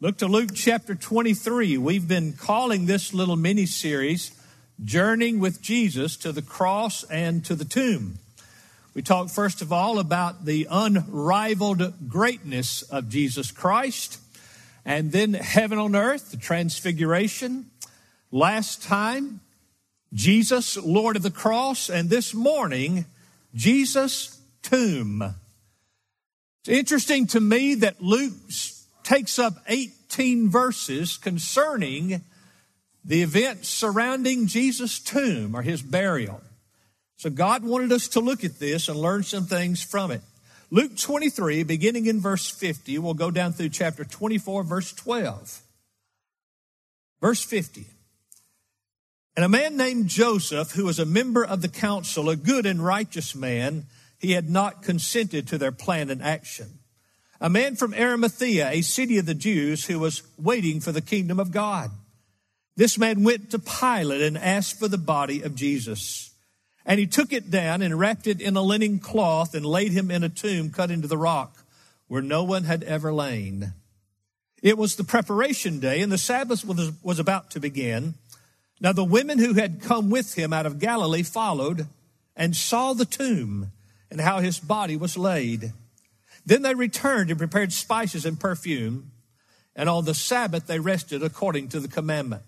Look to Luke chapter 23. We've been calling this little mini series Journeying with Jesus to the Cross and to the Tomb. We talked first of all about the unrivaled greatness of Jesus Christ, and then heaven on earth, the transfiguration. Last time, Jesus, Lord of the cross, and this morning, Jesus' tomb. It's interesting to me that Luke's takes up 18 verses concerning the events surrounding Jesus' tomb or his burial. So God wanted us to look at this and learn some things from it. Luke 23, beginning in verse 50, we'll go down through chapter 24, verse 12. Verse 50. And a man named Joseph, who was a member of the council, a good and righteous man, he had not consented to their plan and action a man from Arimathea, a city of the Jews who was waiting for the kingdom of God. This man went to Pilate and asked for the body of Jesus. And he took it down and wrapped it in a linen cloth and laid him in a tomb cut into the rock where no one had ever lain. It was the preparation day and the Sabbath was, was about to begin. Now the women who had come with him out of Galilee followed and saw the tomb and how his body was laid. Then they returned and prepared spices and perfume, and on the Sabbath they rested according to the commandment.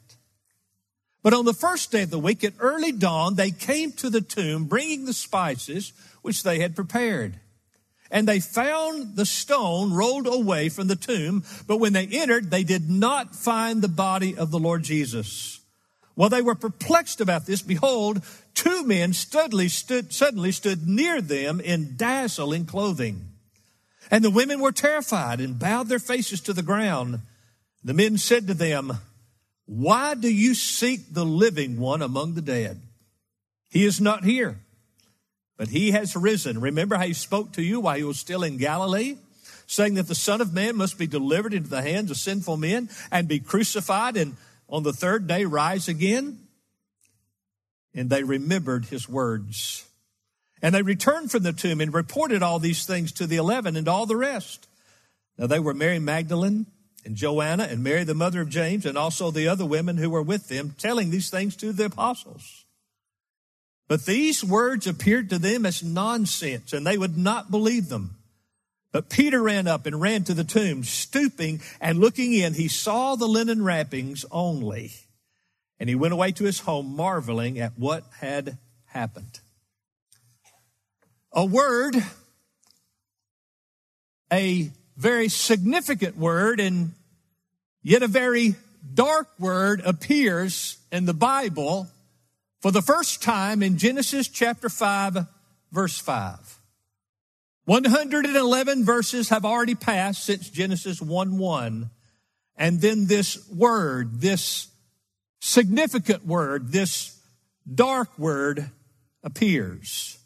But on the first day of the week, at early dawn, they came to the tomb bringing the spices which they had prepared. And they found the stone rolled away from the tomb, but when they entered, they did not find the body of the Lord Jesus. While they were perplexed about this, behold, two men suddenly stood, suddenly stood near them in dazzling clothing. And the women were terrified and bowed their faces to the ground. The men said to them, Why do you seek the living one among the dead? He is not here, but he has risen. Remember how he spoke to you while he was still in Galilee, saying that the Son of Man must be delivered into the hands of sinful men and be crucified and on the third day rise again? And they remembered his words. And they returned from the tomb and reported all these things to the eleven and all the rest. Now they were Mary Magdalene and Joanna and Mary, the mother of James, and also the other women who were with them, telling these things to the apostles. But these words appeared to them as nonsense, and they would not believe them. But Peter ran up and ran to the tomb, stooping and looking in. He saw the linen wrappings only. And he went away to his home, marveling at what had happened a word, a very significant word, and yet a very dark word appears in the Bible for the first time in Genesis chapter 5, verse 5. 111 verses have already passed since Genesis 1 1. And then this word, this significant word, this dark word appears.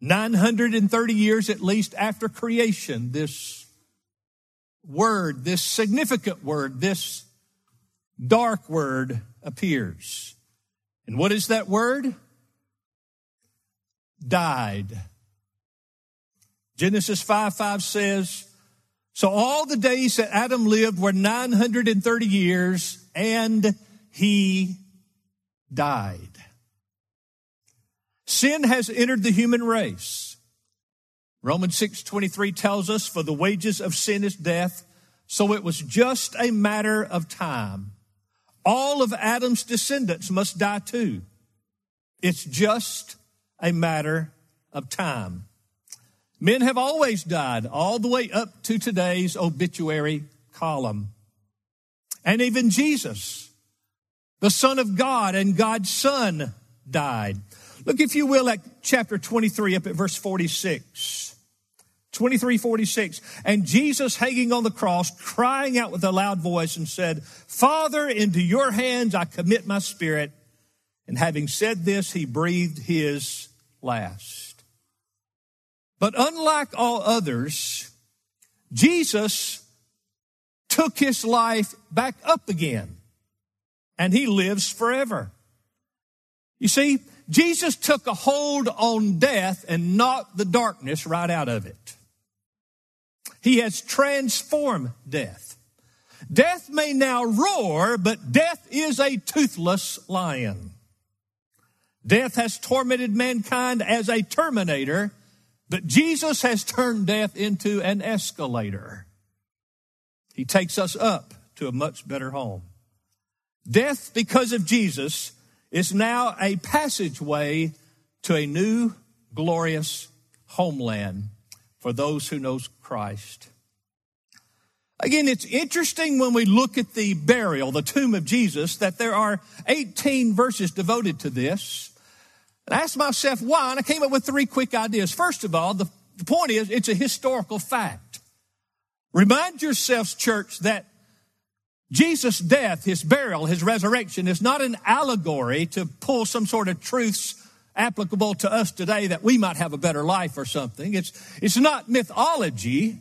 930 years at least after creation, this word, this significant word, this dark word appears. And what is that word? Died. Genesis 5 5 says, So all the days that Adam lived were 930 years, and he died. Sin has entered the human race. Romans 6:23 tells us for the wages of sin is death, so it was just a matter of time. All of Adam's descendants must die too. It's just a matter of time. Men have always died all the way up to today's obituary column. And even Jesus, the Son of God and God's Son, died. Look, if you will, at chapter 23, up at verse 46. 23, 46. And Jesus hanging on the cross, crying out with a loud voice and said, Father, into your hands I commit my spirit. And having said this, he breathed his last. But unlike all others, Jesus took his life back up again and he lives forever. You see, Jesus took a hold on death and knocked the darkness right out of it. He has transformed death. Death may now roar, but death is a toothless lion. Death has tormented mankind as a terminator, but Jesus has turned death into an escalator. He takes us up to a much better home. Death, because of Jesus, is now a passageway to a new glorious homeland for those who knows Christ. Again, it's interesting when we look at the burial, the tomb of Jesus, that there are 18 verses devoted to this. And I asked myself why, and I came up with three quick ideas. First of all, the, the point is it's a historical fact. Remind yourselves, church, that Jesus' death, his burial, his resurrection is not an allegory to pull some sort of truths applicable to us today that we might have a better life or something. It's, it's not mythology,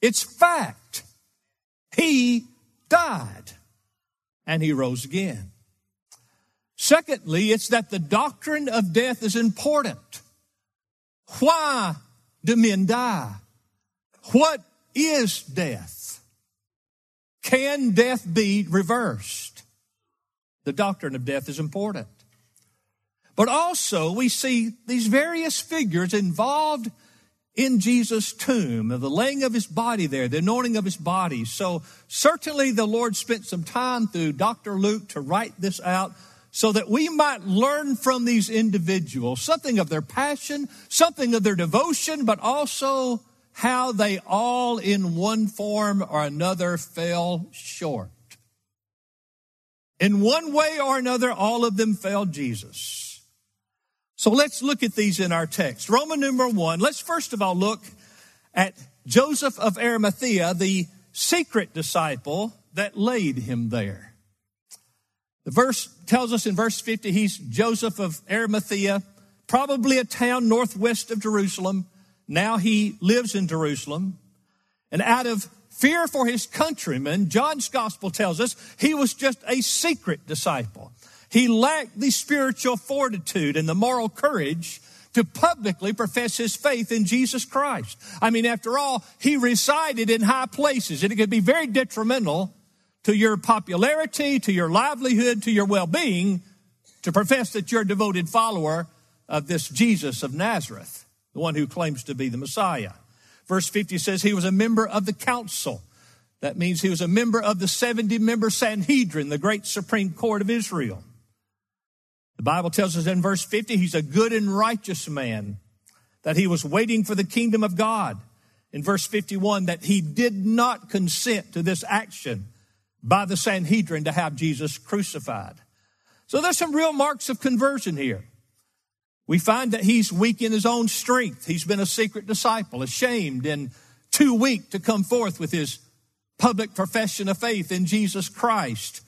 it's fact. He died and he rose again. Secondly, it's that the doctrine of death is important. Why do men die? What is death? Can death be reversed? The doctrine of death is important. But also, we see these various figures involved in Jesus' tomb, the laying of his body there, the anointing of his body. So certainly the Lord spent some time through Dr. Luke to write this out so that we might learn from these individuals something of their passion, something of their devotion, but also how they all in one form or another fell short. In one way or another, all of them failed Jesus. So let's look at these in our text. Roman number one, let's first of all look at Joseph of Arimathea, the secret disciple that laid him there. The verse tells us in verse 50 he's Joseph of Arimathea, probably a town northwest of Jerusalem. Now he lives in Jerusalem. And out of fear for his countrymen, John's gospel tells us he was just a secret disciple. He lacked the spiritual fortitude and the moral courage to publicly profess his faith in Jesus Christ. I mean, after all, he resided in high places and it could be very detrimental to your popularity, to your livelihood, to your well-being to profess that you're a devoted follower of this Jesus of Nazareth, the one who claims to be the Messiah. Verse 50 says he was a member of the council. That means he was a member of the 70 member Sanhedrin, the great supreme court of Israel. The Bible tells us in verse 50, he's a good and righteous man, that he was waiting for the kingdom of God. In verse 51, that he did not consent to this action by the Sanhedrin to have Jesus crucified. So there's some real marks of conversion here. We find that he's weak in his own strength. He's been a secret disciple, ashamed and too weak to come forth with his public profession of faith in Jesus Christ.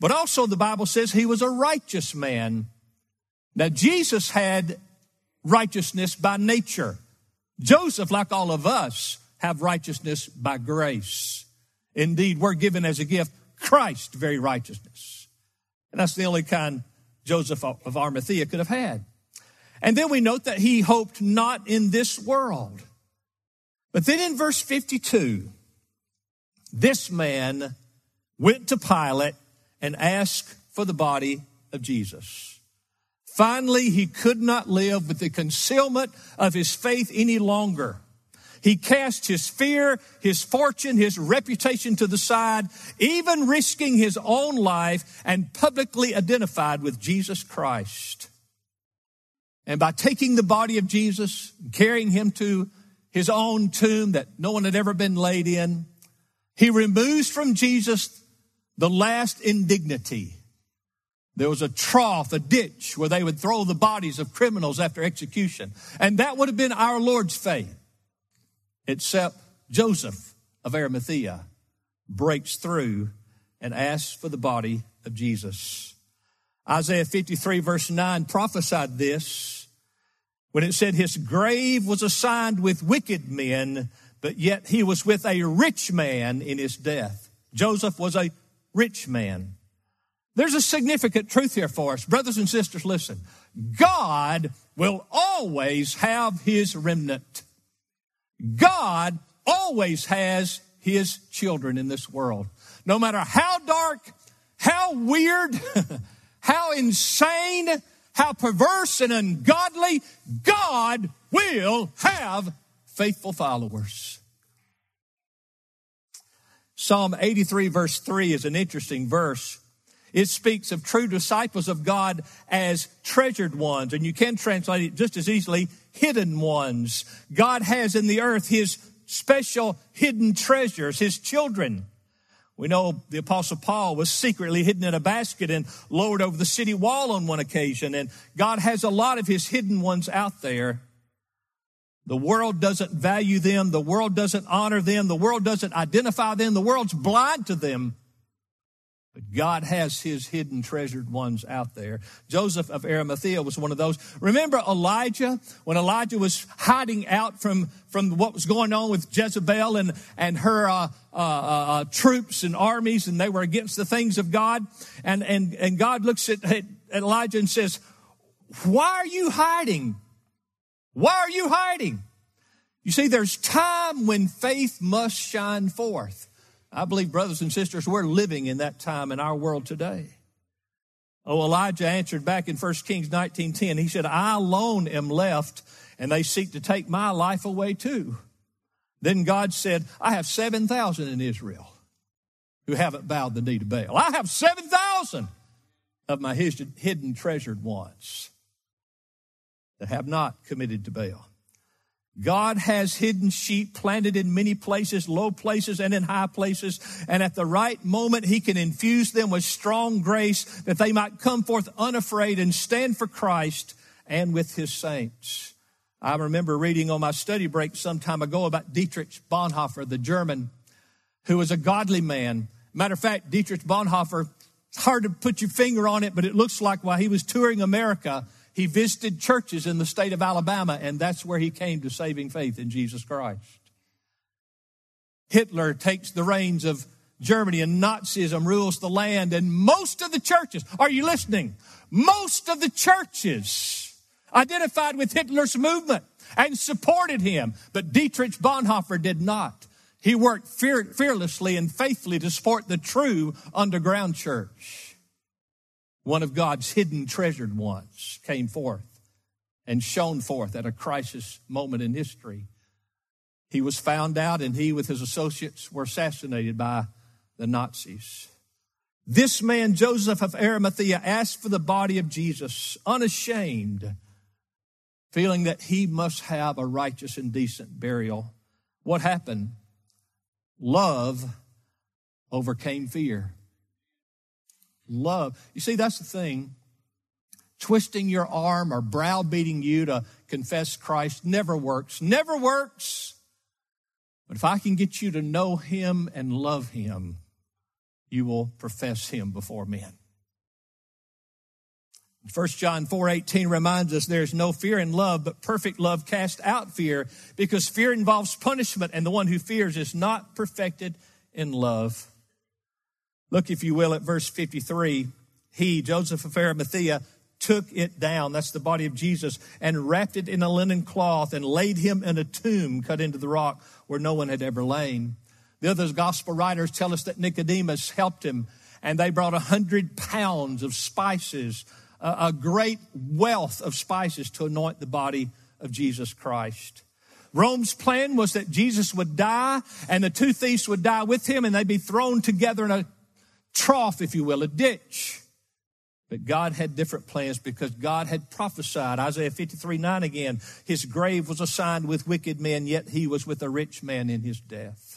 But also the Bible says he was a righteous man now, Jesus had righteousness by nature. Joseph, like all of us, have righteousness by grace. Indeed, we're given as a gift Christ's very righteousness. And that's the only kind Joseph of Arimathea could have had. And then we note that he hoped not in this world. But then in verse 52, this man went to Pilate and asked for the body of Jesus. Finally, he could not live with the concealment of his faith any longer. He cast his fear, his fortune, his reputation to the side, even risking his own life and publicly identified with Jesus Christ. And by taking the body of Jesus, carrying him to his own tomb that no one had ever been laid in, he removes from Jesus the last indignity there was a trough, a ditch where they would throw the bodies of criminals after execution. And that would have been our Lord's fate. Except Joseph of Arimathea breaks through and asks for the body of Jesus. Isaiah 53 verse 9 prophesied this when it said his grave was assigned with wicked men, but yet he was with a rich man in his death. Joseph was a rich man. There's a significant truth here for us. Brothers and sisters, listen. God will always have his remnant. God always has his children in this world. No matter how dark, how weird, how insane, how perverse and ungodly, God will have faithful followers. Psalm 83, verse 3 is an interesting verse. It speaks of true disciples of God as treasured ones, and you can translate it just as easily hidden ones. God has in the earth his special hidden treasures, his children. We know the apostle Paul was secretly hidden in a basket and lowered over the city wall on one occasion. And God has a lot of his hidden ones out there. The world doesn't value them. The world doesn't honor them. The world doesn't identify them. The world's blind to them. But God has his hidden treasured ones out there. Joseph of Arimathea was one of those. Remember Elijah? When Elijah was hiding out from, from what was going on with Jezebel and, and her uh, uh, uh, troops and armies, and they were against the things of God. And, and, and God looks at, at Elijah and says, Why are you hiding? Why are you hiding? You see, there's time when faith must shine forth. I believe, brothers and sisters, we're living in that time in our world today. Oh, Elijah answered back in 1 Kings 19:10. He said, "I alone am left, and they seek to take my life away too." Then God said, "I have 7,000 in Israel who haven't bowed the knee to Baal. I have 7,000 of my hidden treasured ones that have not committed to Baal." God has hidden sheep planted in many places, low places and in high places. And at the right moment, he can infuse them with strong grace that they might come forth unafraid and stand for Christ and with his saints. I remember reading on my study break some time ago about Dietrich Bonhoeffer, the German, who was a godly man. Matter of fact, Dietrich Bonhoeffer, it's hard to put your finger on it, but it looks like while he was touring America, he visited churches in the state of Alabama, and that's where he came to saving faith in Jesus Christ. Hitler takes the reins of Germany and Nazism rules the land, and most of the churches, are you listening? Most of the churches identified with Hitler's movement and supported him, but Dietrich Bonhoeffer did not. He worked fear, fearlessly and faithfully to support the true underground church one of God's hidden treasured ones, came forth and shone forth at a crisis moment in history. He was found out, and he, with his associates, were assassinated by the Nazis. This man, Joseph of Arimathea, asked for the body of Jesus, unashamed, feeling that he must have a righteous and decent burial. What happened? Love overcame fear love. You see, that's the thing. Twisting your arm or browbeating you to confess Christ never works. Never works. But if I can get you to know Him and love Him, you will profess Him before men. 1 John 4:18 reminds us there is no fear in love, but perfect love casts out fear, because fear involves punishment, and the one who fears is not perfected in love. Look, if you will, at verse 53. He, Joseph of Arimathea, took it down. That's the body of Jesus and wrapped it in a linen cloth and laid him in a tomb cut into the rock where no one had ever lain. The other gospel writers tell us that Nicodemus helped him and they brought a hundred pounds of spices, a great wealth of spices to anoint the body of Jesus Christ. Rome's plan was that Jesus would die and the two thieves would die with him and they'd be thrown together in a trough, if you will, a ditch. But God had different plans because God had prophesied. Isaiah 53 9 again. His grave was assigned with wicked men, yet he was with a rich man in his death.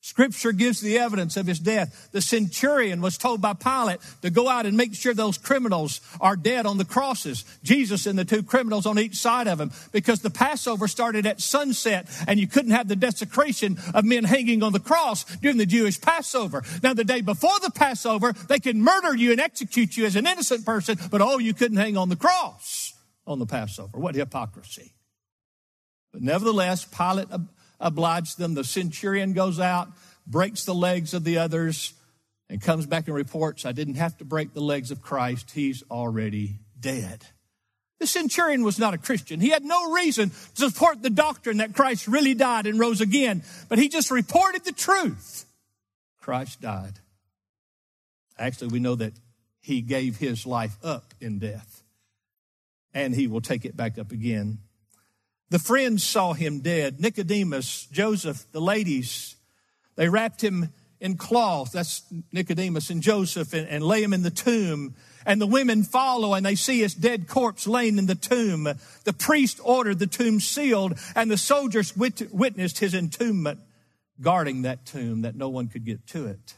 Scripture gives the evidence of his death. The centurion was told by Pilate to go out and make sure those criminals are dead on the crosses. Jesus and the two criminals on each side of him because the Passover started at sunset and you couldn't have the desecration of men hanging on the cross during the Jewish Passover. Now, the day before the Passover, they could murder you and execute you as an innocent person, but oh, you couldn't hang on the cross on the Passover. What hypocrisy. But nevertheless, Pilate obliged them. The centurion goes out, breaks the legs of the others, and comes back and reports, I didn't have to break the legs of Christ. He's already dead. The centurion was not a Christian. He had no reason to support the doctrine that Christ really died and rose again, but he just reported the truth. Christ died. Actually, we know that he gave his life up in death, and he will take it back up again. The friends saw him dead. Nicodemus, Joseph, the ladies, they wrapped him in cloth. That's Nicodemus and Joseph, and, and lay him in the tomb. And the women follow and they see his dead corpse laying in the tomb. The priest ordered the tomb sealed, and the soldiers wit- witnessed his entombment, guarding that tomb that no one could get to it.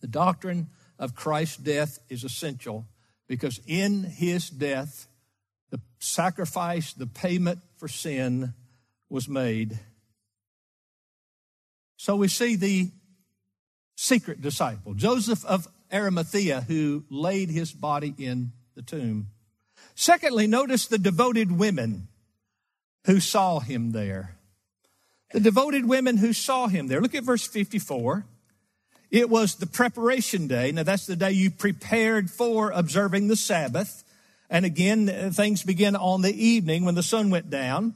The doctrine of Christ's death is essential because in his death, sacrifice, the payment for sin was made. So we see the secret disciple, Joseph of Arimathea, who laid his body in the tomb. Secondly, notice the devoted women who saw him there. The devoted women who saw him there. Look at verse 54. It was the preparation day. Now, that's the day you prepared for observing the Sabbath. And again, things begin on the evening when the sun went down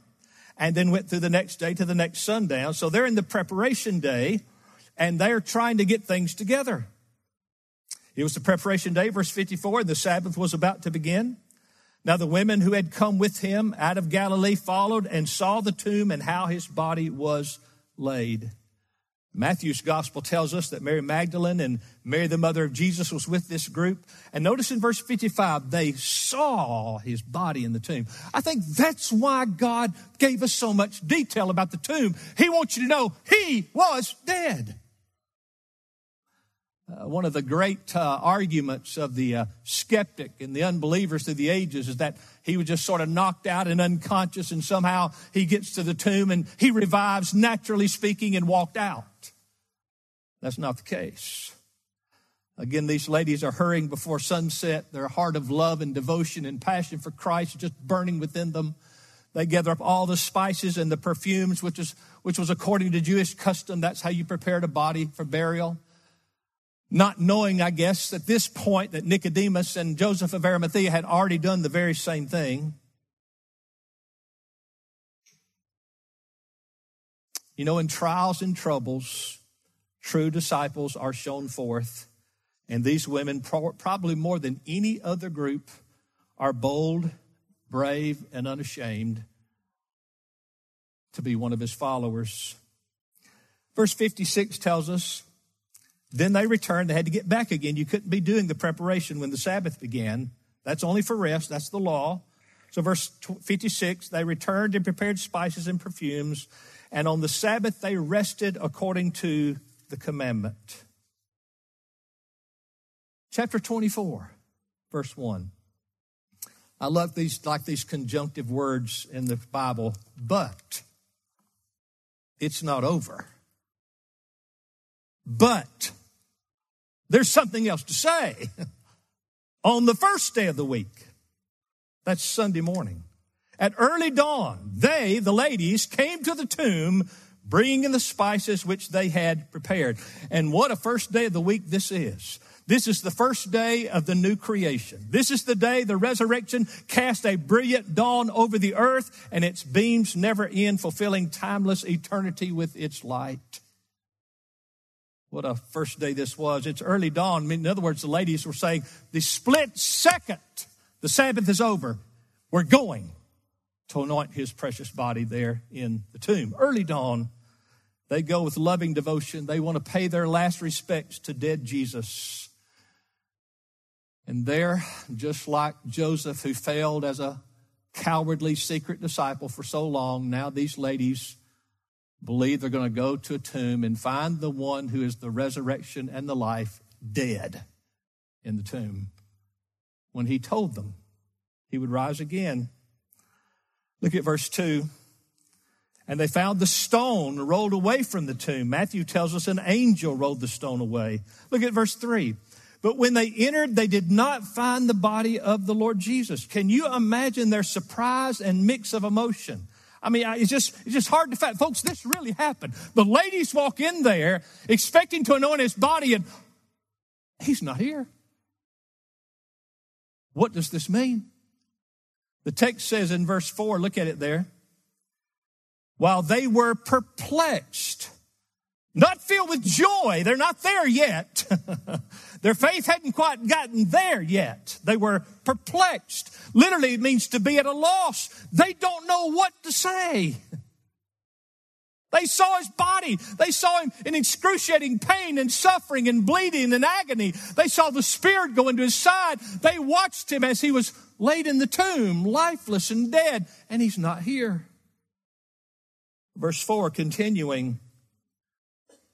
and then went through the next day to the next sundown. So they're in the preparation day and they're trying to get things together. It was the preparation day, verse 54, and the Sabbath was about to begin. Now the women who had come with him out of Galilee followed and saw the tomb and how his body was laid. Matthew's gospel tells us that Mary Magdalene and Mary, the mother of Jesus, was with this group. And notice in verse 55, they saw his body in the tomb. I think that's why God gave us so much detail about the tomb. He wants you to know he was dead. Uh, one of the great uh, arguments of the uh, skeptic and the unbelievers through the ages is that he was just sort of knocked out and unconscious, and somehow he gets to the tomb and he revives, naturally speaking, and walked out. That's not the case. Again, these ladies are hurrying before sunset. Their heart of love and devotion and passion for Christ is just burning within them. They gather up all the spices and the perfumes, which is which was according to Jewish custom. That's how you prepared a body for burial not knowing, I guess, at this point that Nicodemus and Joseph of Arimathea had already done the very same thing. You know, in trials and troubles, true disciples are shown forth. And these women, probably more than any other group, are bold, brave, and unashamed to be one of his followers. Verse 56 tells us then they returned. They had to get back again. You couldn't be doing the preparation when the Sabbath began. That's only for rest. That's the law. So, verse 56 they returned and prepared spices and perfumes, and on the Sabbath they rested according to the commandment. Chapter 24, verse 1. I love these, like these conjunctive words in the Bible, but it's not over. But there's something else to say. On the first day of the week, that's Sunday morning, at early dawn, they, the ladies, came to the tomb bringing in the spices which they had prepared. And what a first day of the week this is. This is the first day of the new creation. This is the day the resurrection cast a brilliant dawn over the earth and its beams never end, fulfilling timeless eternity with its light. What a first day this was. It's early dawn. In other words, the ladies were saying, the split second the Sabbath is over, we're going to anoint his precious body there in the tomb. Early dawn, they go with loving devotion. They want to pay their last respects to dead Jesus. And there, just like Joseph, who failed as a cowardly secret disciple for so long, now these ladies believe they're going to go to a tomb and find the one who is the resurrection and the life dead in the tomb. When he told them he would rise again. Look at verse 2. And they found the stone rolled away from the tomb. Matthew tells us an angel rolled the stone away. Look at verse 3. But when they entered, they did not find the body of the Lord Jesus. Can you imagine their surprise and mix of emotion? I mean, it's just, it's just hard to fact. Folks, this really happened. The ladies walk in there expecting to anoint his body and he's not here. What does this mean? The text says in verse 4, look at it there. While they were perplexed, not filled with joy, they're not there yet. Their faith hadn't quite gotten there yet. They were perplexed. Literally, it means to be at a loss. They don't know what to say. They saw his body. They saw him in excruciating pain and suffering and bleeding and agony. They saw the spirit go into his side. They watched him as he was laid in the tomb, lifeless and dead, and he's not here. Verse 4 continuing,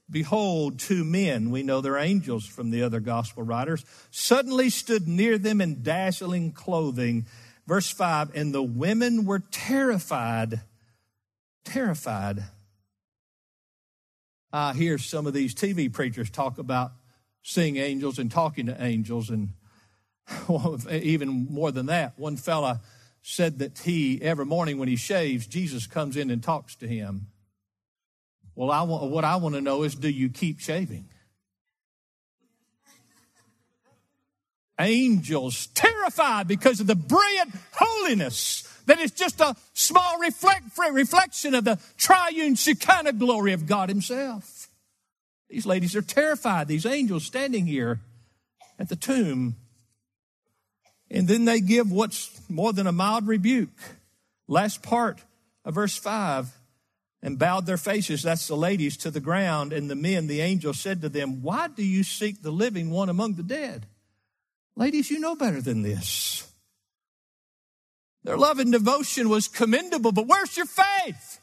Behold, two men, we know they're angels from the other gospel writers, suddenly stood near them in dazzling clothing. Verse 5 And the women were terrified, terrified I hear some of these TV preachers talk about seeing angels and talking to angels, and even more than that, one fella said that he every morning when he shaves, Jesus comes in and talks to him. Well, I want, what I want to know is, do you keep shaving? Angels terrified because of the brilliant holiness that is just a small reflect, reflection of the triune Shekinah glory of God Himself. These ladies are terrified, these angels standing here at the tomb. And then they give what's more than a mild rebuke. Last part of verse 5 and bowed their faces, that's the ladies, to the ground. And the men, the angel said to them, Why do you seek the living one among the dead? Ladies, you know better than this. Their love and devotion was commendable, but where's your faith?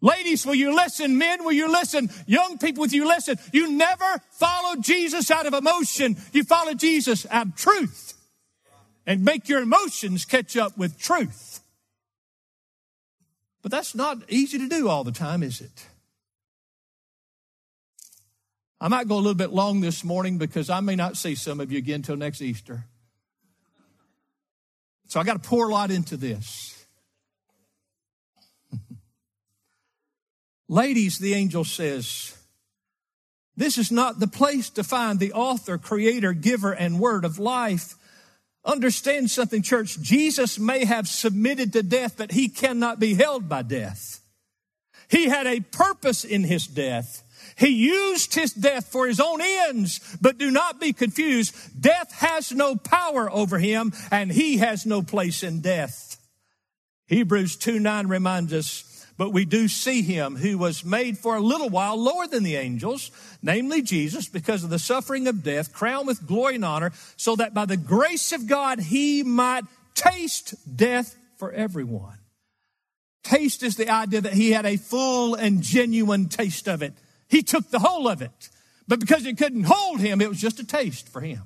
Ladies, will you listen? Men, will you listen? Young people, will you listen? You never followed Jesus out of emotion. You followed Jesus out of truth. And make your emotions catch up with truth. But that's not easy to do all the time, is it? I might go a little bit long this morning because I may not see some of you again until next Easter. So I got to pour a lot into this. Ladies, the angel says, this is not the place to find the author, creator, giver, and word of life. Understand something, church. Jesus may have submitted to death, but he cannot be held by death. He had a purpose in his death. He used his death for his own ends, but do not be confused. Death has no power over him and he has no place in death. Hebrews 2 9 reminds us, but we do see him who was made for a little while lower than the angels, namely Jesus, because of the suffering of death, crowned with glory and honor, so that by the grace of God he might taste death for everyone. Taste is the idea that he had a full and genuine taste of it. He took the whole of it. But because it couldn't hold him, it was just a taste for him.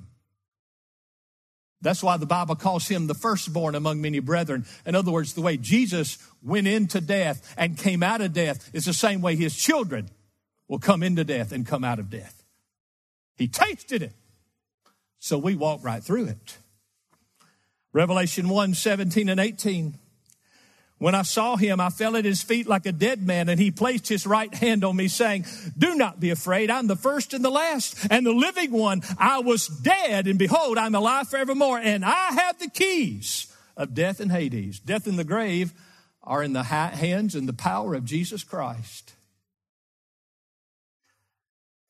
That's why the Bible calls him the firstborn among many brethren. In other words, the way Jesus went into death and came out of death is the same way his children will come into death and come out of death. He tasted it. So we walk right through it. Revelation 1 17 and 18. When I saw him, I fell at his feet like a dead man, and he placed his right hand on me, saying, Do not be afraid. I'm the first and the last and the living one. I was dead, and behold, I'm alive forevermore, and I have the keys of death and Hades. Death and the grave are in the hands and the power of Jesus Christ.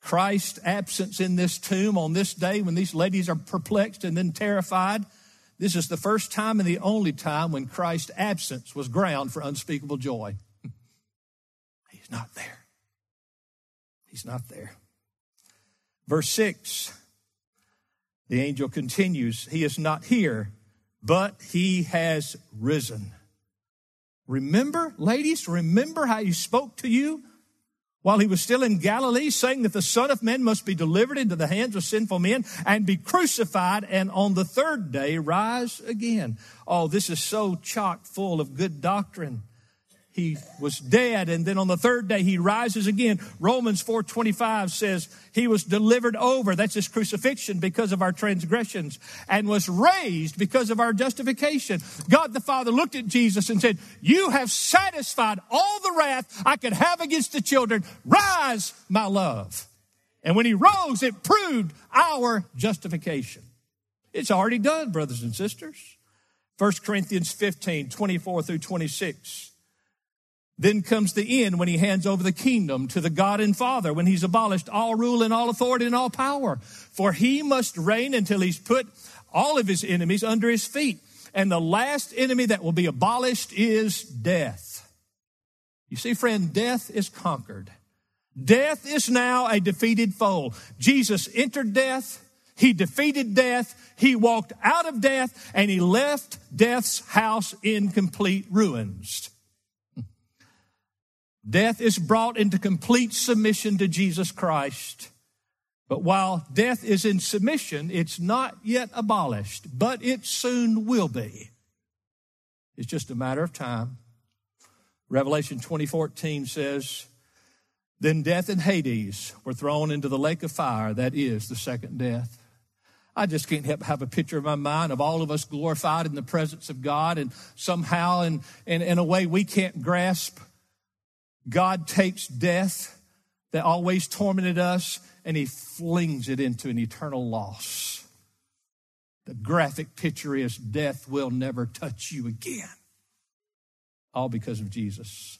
Christ's absence in this tomb on this day when these ladies are perplexed and then terrified this is the first time and the only time when Christ's absence was ground for unspeakable joy. He's not there. He's not there. Verse 6, the angel continues, He is not here, but He has risen. Remember, ladies, remember how He spoke to you while he was still in Galilee, saying that the Son of Man must be delivered into the hands of sinful men and be crucified and on the third day rise again. Oh, this is so chock full of good doctrine he was dead and then on the third day he rises again. Romans 4.25 says he was delivered over that's his crucifixion because of our transgressions and was raised because of our justification. God the father looked at jesus and said you have satisfied all the wrath i could have against the children. Rise my love. And when he rose it proved our justification. It's already done brothers and sisters. 1 Corinthians 15, 24 through 26. Then comes the end when he hands over the kingdom to the God and Father, when he's abolished all rule and all authority and all power. For he must reign until he's put all of his enemies under his feet. And the last enemy that will be abolished is death. You see, friend, death is conquered. Death is now a defeated foe. Jesus entered death. He defeated death. He walked out of death and he left death's house in complete ruins. Death is brought into complete submission to Jesus Christ. But while death is in submission, it's not yet abolished, but it soon will be. It's just a matter of time. Revelation 2014 says, Then death and Hades were thrown into the lake of fire, that is the second death. I just can't help have a picture in my mind of all of us glorified in the presence of God, and somehow, in, in, in a way we can't grasp, God takes death that always tormented us and he flings it into an eternal loss. The graphic picture is death will never touch you again. All because of Jesus.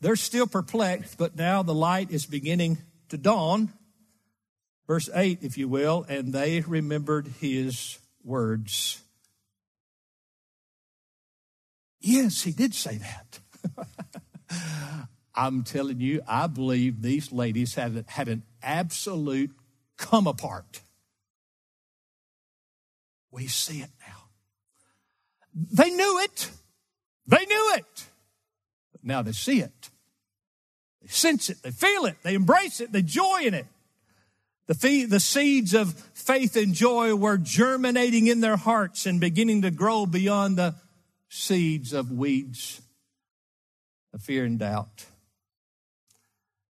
They're still perplexed, but now the light is beginning to dawn. Verse 8, if you will, and they remembered his words. Yes, he did say that. I'm telling you, I believe these ladies had, had an absolute come apart. We see it now. They knew it. They knew it. But now they see it. They sense it. They feel it. They embrace it. They joy in it. The, the seeds of faith and joy were germinating in their hearts and beginning to grow beyond the seeds of weeds of fear and doubt.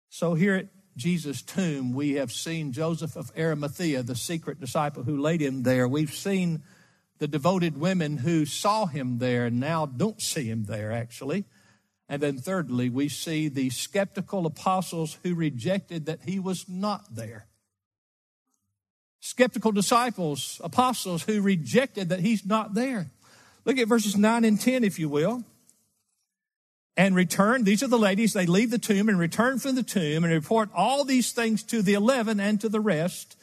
So here at Jesus' tomb, we have seen Joseph of Arimathea, the secret disciple who laid him there. We've seen the devoted women who saw him there and now don't see him there, actually. And then, thirdly, we see the skeptical apostles who rejected that he was not there. Skeptical disciples, apostles who rejected that he's not there. Look at verses 9 and 10, if you will and return. These are the ladies. They leave the tomb and return from the tomb and report all these things to the eleven and to the rest.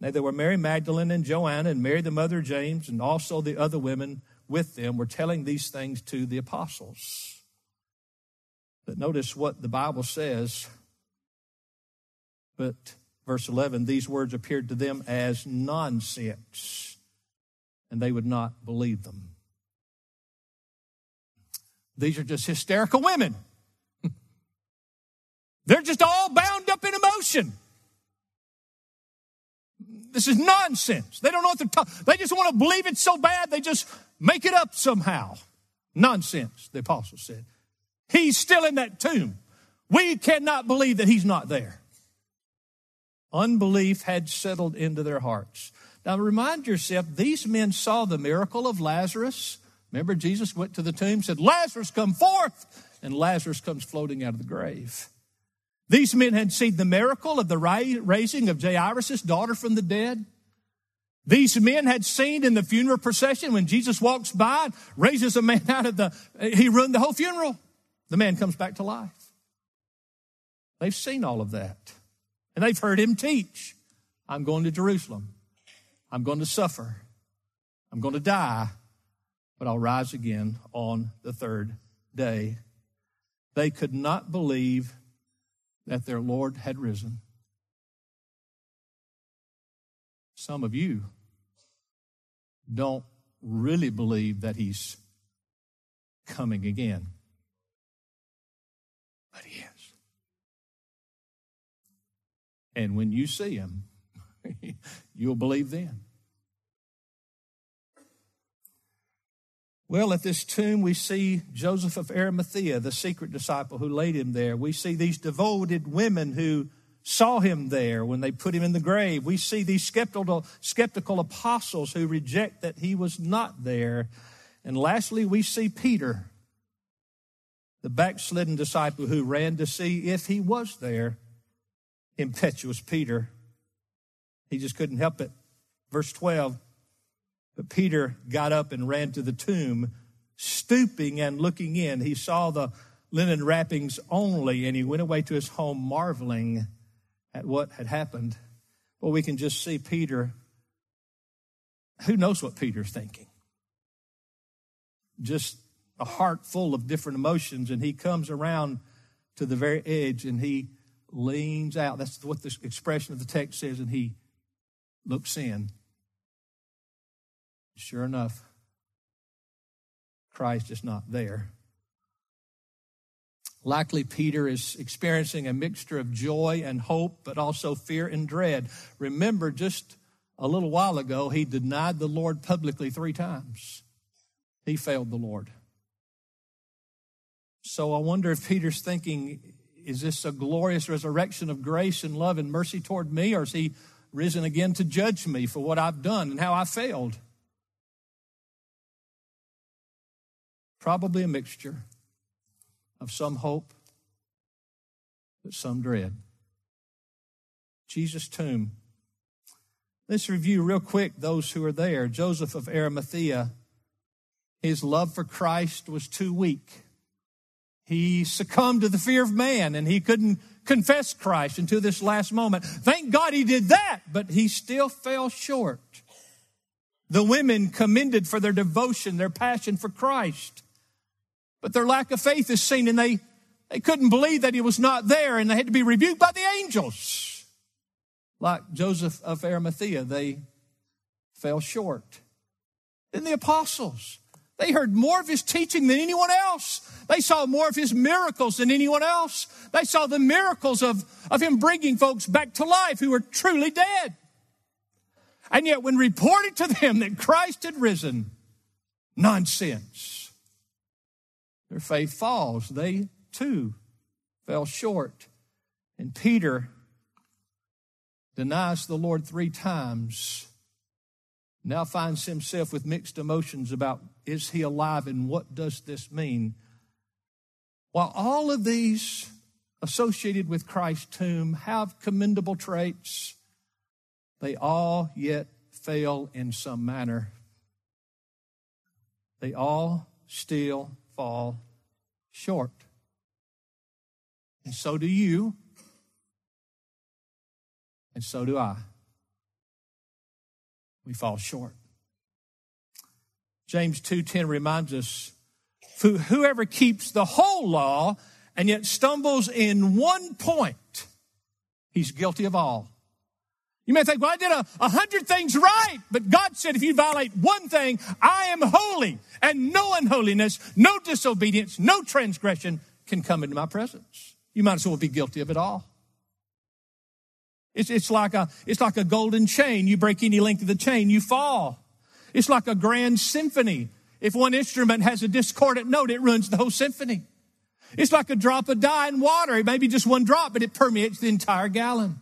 Now, there were Mary Magdalene and Joanna and Mary, the mother of James, and also the other women with them were telling these things to the apostles. But notice what the Bible says. But verse 11, these words appeared to them as nonsense, and they would not believe them. These are just hysterical women. They're just all bound up in emotion. This is nonsense. They don't know what they're talking. They just want to believe it so bad they just make it up somehow. Nonsense, the apostle said. He's still in that tomb. We cannot believe that he's not there. Unbelief had settled into their hearts. Now remind yourself, these men saw the miracle of Lazarus. Remember, Jesus went to the tomb, said, Lazarus, come forth. And Lazarus comes floating out of the grave. These men had seen the miracle of the raising of Jairus' daughter from the dead. These men had seen in the funeral procession when Jesus walks by, raises a man out of the, he ruined the whole funeral. The man comes back to life. They've seen all of that. And they've heard him teach. I'm going to Jerusalem. I'm going to suffer. I'm going to die but I'll rise again on the third day. They could not believe that their Lord had risen. Some of you don't really believe that he's coming again, but he is. And when you see him, you'll believe then. Well, at this tomb, we see Joseph of Arimathea, the secret disciple who laid him there. We see these devoted women who saw him there when they put him in the grave. We see these skeptical, skeptical apostles who reject that he was not there. And lastly, we see Peter, the backslidden disciple who ran to see if he was there. Impetuous Peter. He just couldn't help it. Verse 12 But Peter got up and ran to the tomb, stooping and looking in. He saw the linen wrappings only, and he went away to his home marveling at what had happened. Well, we can just see Peter. Who knows what Peter's thinking? Just a heart full of different emotions, and he comes around to the very edge and he leans out. That's what the expression of the text says, and he looks in. Sure enough, Christ is not there. Likely, Peter is experiencing a mixture of joy and hope, but also fear and dread. Remember, just a little while ago, he denied the Lord publicly three times. He failed the Lord. So I wonder if Peter's thinking, is this a glorious resurrection of grace and love and mercy toward me, or is he risen again to judge me for what I've done and how I failed? Probably a mixture of some hope, but some dread. Jesus' tomb. Let's review real quick those who are there. Joseph of Arimathea, his love for Christ was too weak. He succumbed to the fear of man and he couldn't confess Christ until this last moment. Thank God he did that, but he still fell short. The women commended for their devotion, their passion for Christ. But their lack of faith is seen and they, they couldn't believe that he was not there and they had to be rebuked by the angels. Like Joseph of Arimathea, they fell short. Then the apostles. They heard more of his teaching than anyone else. They saw more of his miracles than anyone else. They saw the miracles of, of him bringing folks back to life who were truly dead. And yet, when reported to them that Christ had risen, nonsense. Their faith falls. They too fell short. And Peter denies the Lord three times now finds himself with mixed emotions about is he alive and what does this mean? While all of these associated with Christ's tomb have commendable traits, they all yet fail in some manner. They all still fall short. And so do you, and so do I we fall short. James 2:10 reminds us whoever keeps the whole law and yet stumbles in one point, he's guilty of all. You may think, well, I did a, a hundred things right, but God said if you violate one thing, I am holy, and no unholiness, no disobedience, no transgression can come into my presence. You might as well be guilty of it all. It's, it's, like a, it's like a golden chain. You break any length of the chain, you fall. It's like a grand symphony. If one instrument has a discordant note, it ruins the whole symphony. It's like a drop of dye in water. It may be just one drop, but it permeates the entire gallon.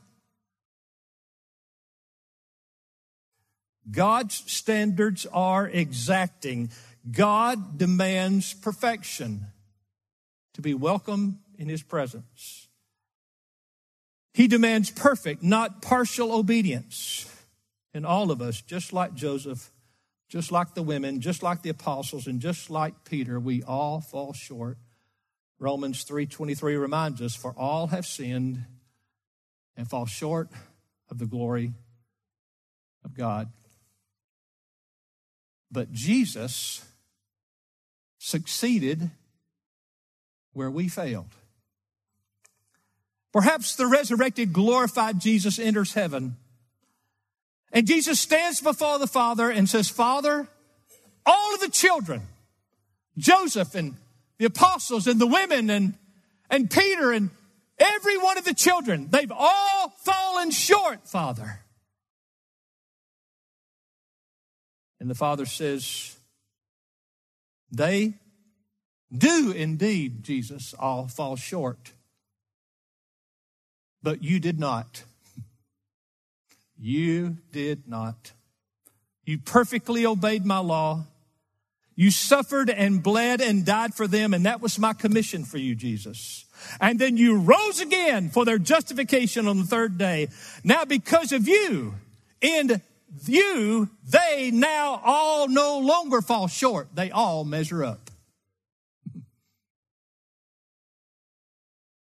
God's standards are exacting. God demands perfection to be welcome in his presence. He demands perfect, not partial obedience in all of us, just like Joseph, just like the women, just like the apostles, and just like Peter, we all fall short. Romans 3:23 reminds us, for all have sinned and fall short of the glory of God. But Jesus succeeded where we failed. Perhaps the resurrected, glorified Jesus enters heaven. And Jesus stands before the Father and says, Father, all of the children, Joseph and the apostles and the women and, and Peter and every one of the children, they've all fallen short, Father. And the Father says, They do indeed, Jesus, all fall short but you did not. You did not. You perfectly obeyed my law. You suffered and bled and died for them, and that was my commission for you, Jesus. And then you rose again for their justification on the third day. Now, because of you, in you, they now all no longer fall short. They all measure up.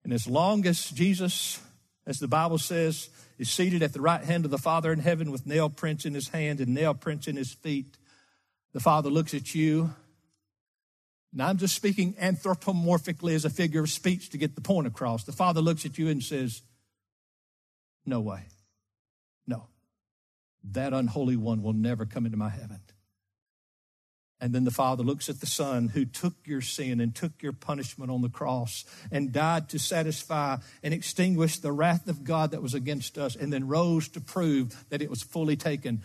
And as long as Jesus, as the Bible says, is seated at the right hand of the Father in heaven with nail prints in his hand and nail prints in his feet, the Father looks at you. Now I'm just speaking anthropomorphically as a figure of speech to get the point across. The Father looks at you and says, No way. That unholy one will never come into my heaven. And then the Father looks at the Son who took your sin and took your punishment on the cross and died to satisfy and extinguish the wrath of God that was against us and then rose to prove that it was fully taken.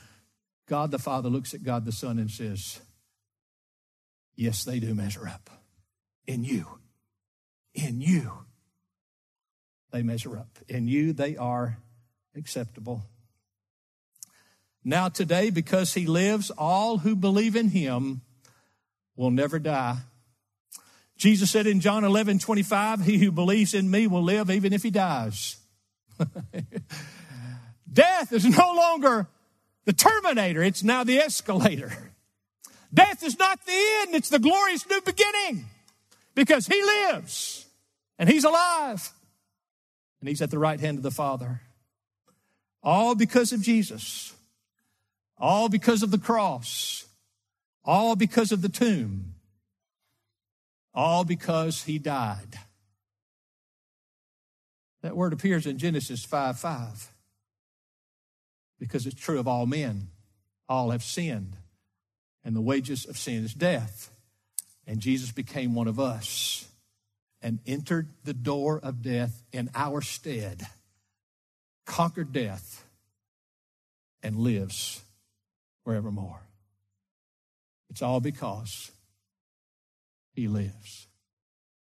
God the Father looks at God the Son and says, Yes, they do measure up. In you. In you. They measure up. In you, they are acceptable. Now, today, because he lives, all who believe in him will never die. Jesus said in John 11, 25, He who believes in me will live even if he dies. Death is no longer the terminator, it's now the escalator. Death is not the end, it's the glorious new beginning because he lives and he's alive and he's at the right hand of the Father. All because of Jesus, all because of the cross. All because of the tomb. All because he died. That word appears in Genesis 5 5 because it's true of all men. All have sinned, and the wages of sin is death. And Jesus became one of us and entered the door of death in our stead, conquered death, and lives forevermore. It's all because He lives.